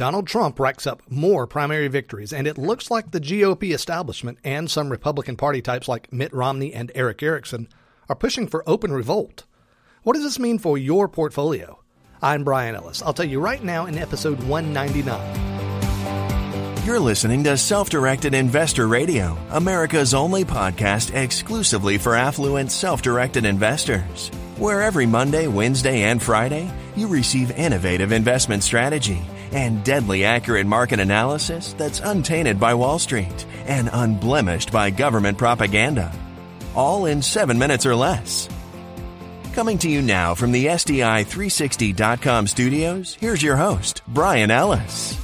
Donald Trump racks up more primary victories, and it looks like the GOP establishment and some Republican Party types like Mitt Romney and Erick Erickson are pushing for open revolt. What does this mean for your portfolio? I'm Brian Ellis. I'll tell you right now in episode 199. You're listening to Self Directed Investor Radio, America's only podcast exclusively for affluent, self directed investors. Where every Monday, Wednesday, and Friday, you receive innovative investment strategy and deadly accurate market analysis that's untainted by Wall Street and unblemished by government propaganda. All in seven minutes or less. Coming to you now from the SDI360.com studios, here's your host, Brian Ellis.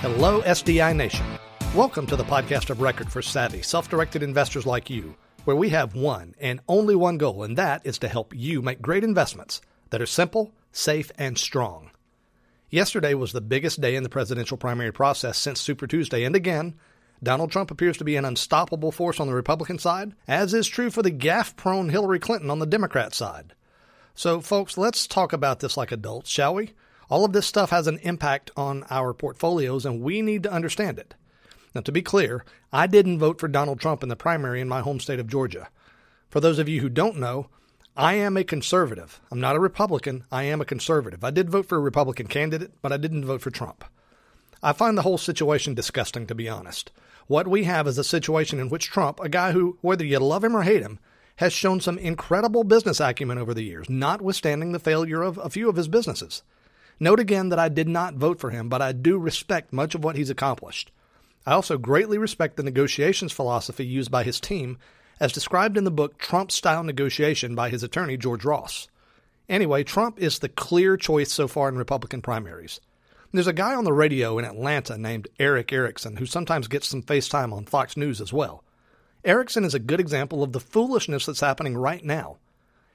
Hello, SDI Nation. Welcome to the podcast of record for savvy, self directed investors like you, where we have one and only one goal, and that is to help you make great investments that are simple, safe, and strong. Yesterday was the biggest day in the presidential primary process since Super Tuesday, and again, Donald Trump appears to be an unstoppable force on the Republican side, as is true for the gaffe prone Hillary Clinton on the Democrat side. So, folks, let's talk about this like adults, shall we? All of this stuff has an impact on our portfolios, and we need to understand it. Now, to be clear, I didn't vote for Donald Trump in the primary in my home state of Georgia. For those of you who don't know, I am a conservative. I'm not a Republican. I am a conservative. I did vote for a Republican candidate, but I didn't vote for Trump. I find the whole situation disgusting, to be honest. What we have is a situation in which Trump, a guy who, whether you love him or hate him, has shown some incredible business acumen over the years, notwithstanding the failure of a few of his businesses. Note again that I did not vote for him, but I do respect much of what he's accomplished. I also greatly respect the negotiations philosophy used by his team as described in the book Trump Style Negotiation by his attorney, George Ross. Anyway, Trump is the clear choice so far in Republican primaries. There's a guy on the radio in Atlanta named Erick Erickson who sometimes gets some FaceTime on Fox News as well. Erickson is a good example of the foolishness that's happening right now.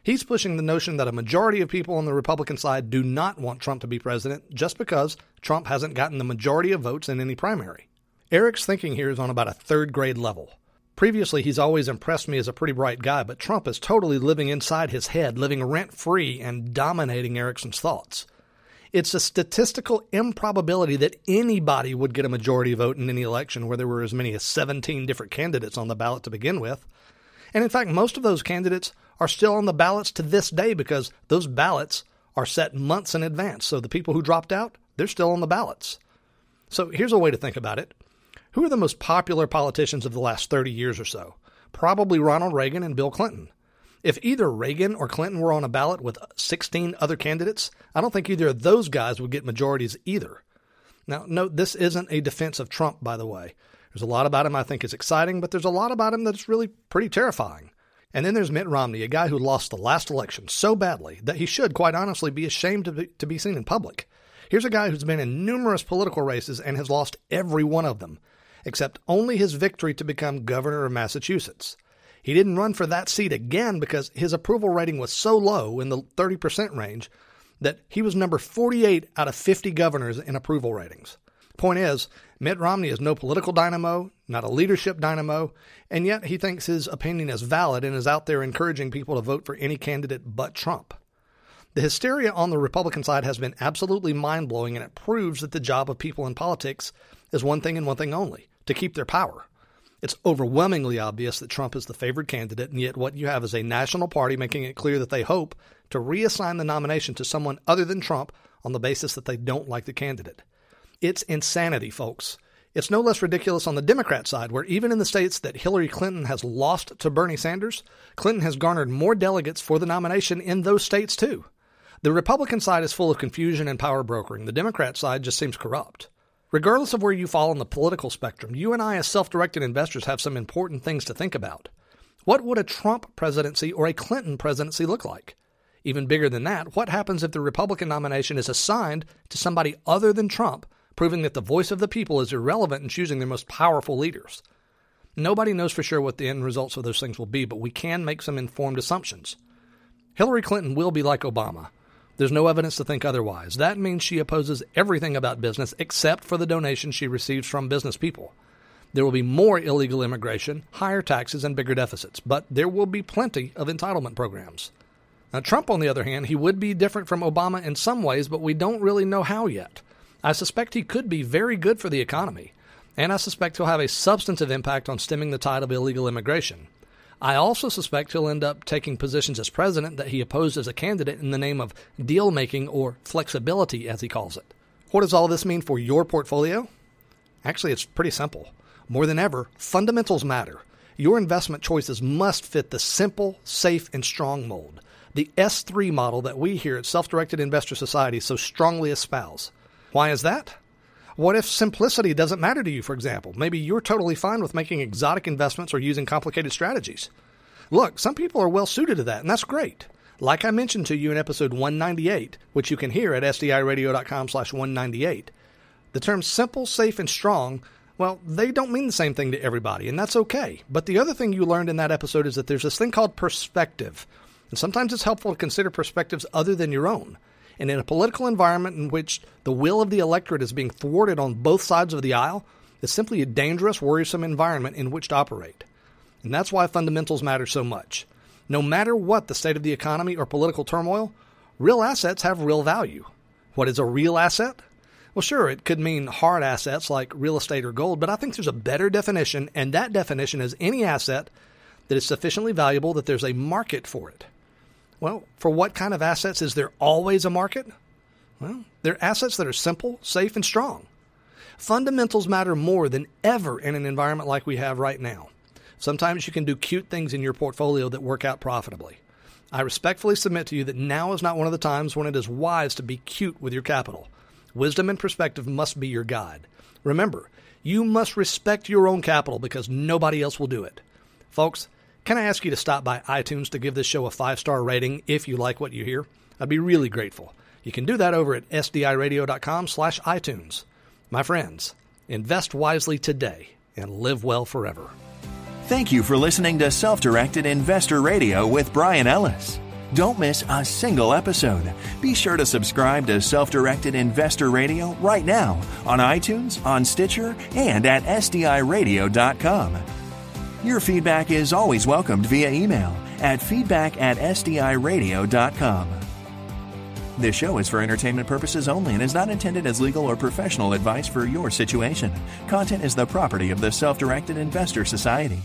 He's pushing the notion that a majority of people on the Republican side do not want Trump to be president just because Trump hasn't gotten the majority of votes in any primary. Erick's thinking here is on about a third grade level. Previously, he's always impressed me as a pretty bright guy, but Trump is totally living inside his head, living rent free and dominating Erickson's thoughts. It's a statistical improbability that anybody would get a majority vote in any election where there were as many as 17 different candidates on the ballot to begin with. And in fact, most of those candidates are still on the ballots to this day because those ballots are set months in advance. So the people who dropped out, they're still on the ballots. So here's a way to think about it. Who are the most popular politicians of the last 30 years or so? Probably Ronald Reagan and Bill Clinton. If either Reagan or Clinton were on a ballot with 16 other candidates, I don't think either of those guys would get majorities either. Now, note this isn't a defense of Trump, by the way. There's a lot about him I think is exciting, but there's a lot about him that's really pretty terrifying. And then there's Mitt Romney, a guy who lost the last election so badly that he should, quite honestly, be ashamed to be, to be seen in public. Here's a guy who's been in numerous political races and has lost every one of them except only his victory to become governor of Massachusetts. He didn't run for that seat again because his approval rating was so low in the 30% range that he was number 48 out of 50 governors in approval ratings. Point is, Mitt Romney is no political dynamo, not a leadership dynamo, and yet he thinks his opinion is valid and is out there encouraging people to vote for any candidate but Trump. The hysteria on the Republican side has been absolutely mind blowing, and it proves that the job of people in politics is one thing and one thing only to keep their power. It's overwhelmingly obvious that Trump is the favored candidate, and yet what you have is a national party making it clear that they hope to reassign the nomination to someone other than Trump on the basis that they don't like the candidate. It's insanity, folks. It's no less ridiculous on the Democrat side, where even in the states that Hillary Clinton has lost to Bernie Sanders, Clinton has garnered more delegates for the nomination in those states, too. The Republican side is full of confusion and power brokering. The Democrat side just seems corrupt. Regardless of where you fall on the political spectrum, you and I, as self directed investors, have some important things to think about. What would a Trump presidency or a Clinton presidency look like? Even bigger than that, what happens if the Republican nomination is assigned to somebody other than Trump, proving that the voice of the people is irrelevant in choosing their most powerful leaders? Nobody knows for sure what the end results of those things will be, but we can make some informed assumptions. Hillary Clinton will be like Obama. There's no evidence to think otherwise. That means she opposes everything about business except for the donations she receives from business people. There will be more illegal immigration, higher taxes, and bigger deficits, but there will be plenty of entitlement programs. Now, Trump, on the other hand, he would be different from Obama in some ways, but we don't really know how yet. I suspect he could be very good for the economy, and I suspect he'll have a substantive impact on stemming the tide of illegal immigration. I also suspect he'll end up taking positions as president that he opposed as a candidate in the name of deal making or flexibility, as he calls it. What does all this mean for your portfolio? Actually, it's pretty simple. More than ever, fundamentals matter. Your investment choices must fit the simple, safe, and strong mold, the S3 model that we here at Self Directed Investor Society so strongly espouse. Why is that? What if simplicity doesn't matter to you, for example? Maybe you're totally fine with making exotic investments or using complicated strategies. Look, some people are well suited to that, and that's great. Like I mentioned to you in episode 198, which you can hear at sdiradio.com slash 198, the terms simple, safe, and strong, well, they don't mean the same thing to everybody, and that's okay. But the other thing you learned in that episode is that there's this thing called perspective. And sometimes it's helpful to consider perspectives other than your own. And in a political environment in which the will of the electorate is being thwarted on both sides of the aisle, it's simply a dangerous, worrisome environment in which to operate. And that's why fundamentals matter so much. No matter what the state of the economy or political turmoil, real assets have real value. What is a real asset? Well, sure, it could mean hard assets like real estate or gold, but I think there's a better definition, and that definition is any asset that is sufficiently valuable that there's a market for it. Well, for what kind of assets is there always a market? Well, they're assets that are simple, safe, and strong. Fundamentals matter more than ever in an environment like we have right now. Sometimes you can do cute things in your portfolio that work out profitably. I respectfully submit to you that now is not one of the times when it is wise to be cute with your capital. Wisdom and perspective must be your guide. Remember, you must respect your own capital because nobody else will do it. Folks, can I ask you to stop by iTunes to give this show a five star rating if you like what you hear? I'd be really grateful. You can do that over at sdiradio.com slash iTunes. My friends, invest wisely today and live well forever. Thank you for listening to Self Directed Investor Radio with Brian Ellis. Don't miss a single episode. Be sure to subscribe to Self Directed Investor Radio right now on iTunes, on Stitcher, and at SDIRadio.com. Your feedback is always welcomed via email at feedback at sdiradio.com. This show is for entertainment purposes only and is not intended as legal or professional advice for your situation. Content is the property of the Self Directed Investor Society.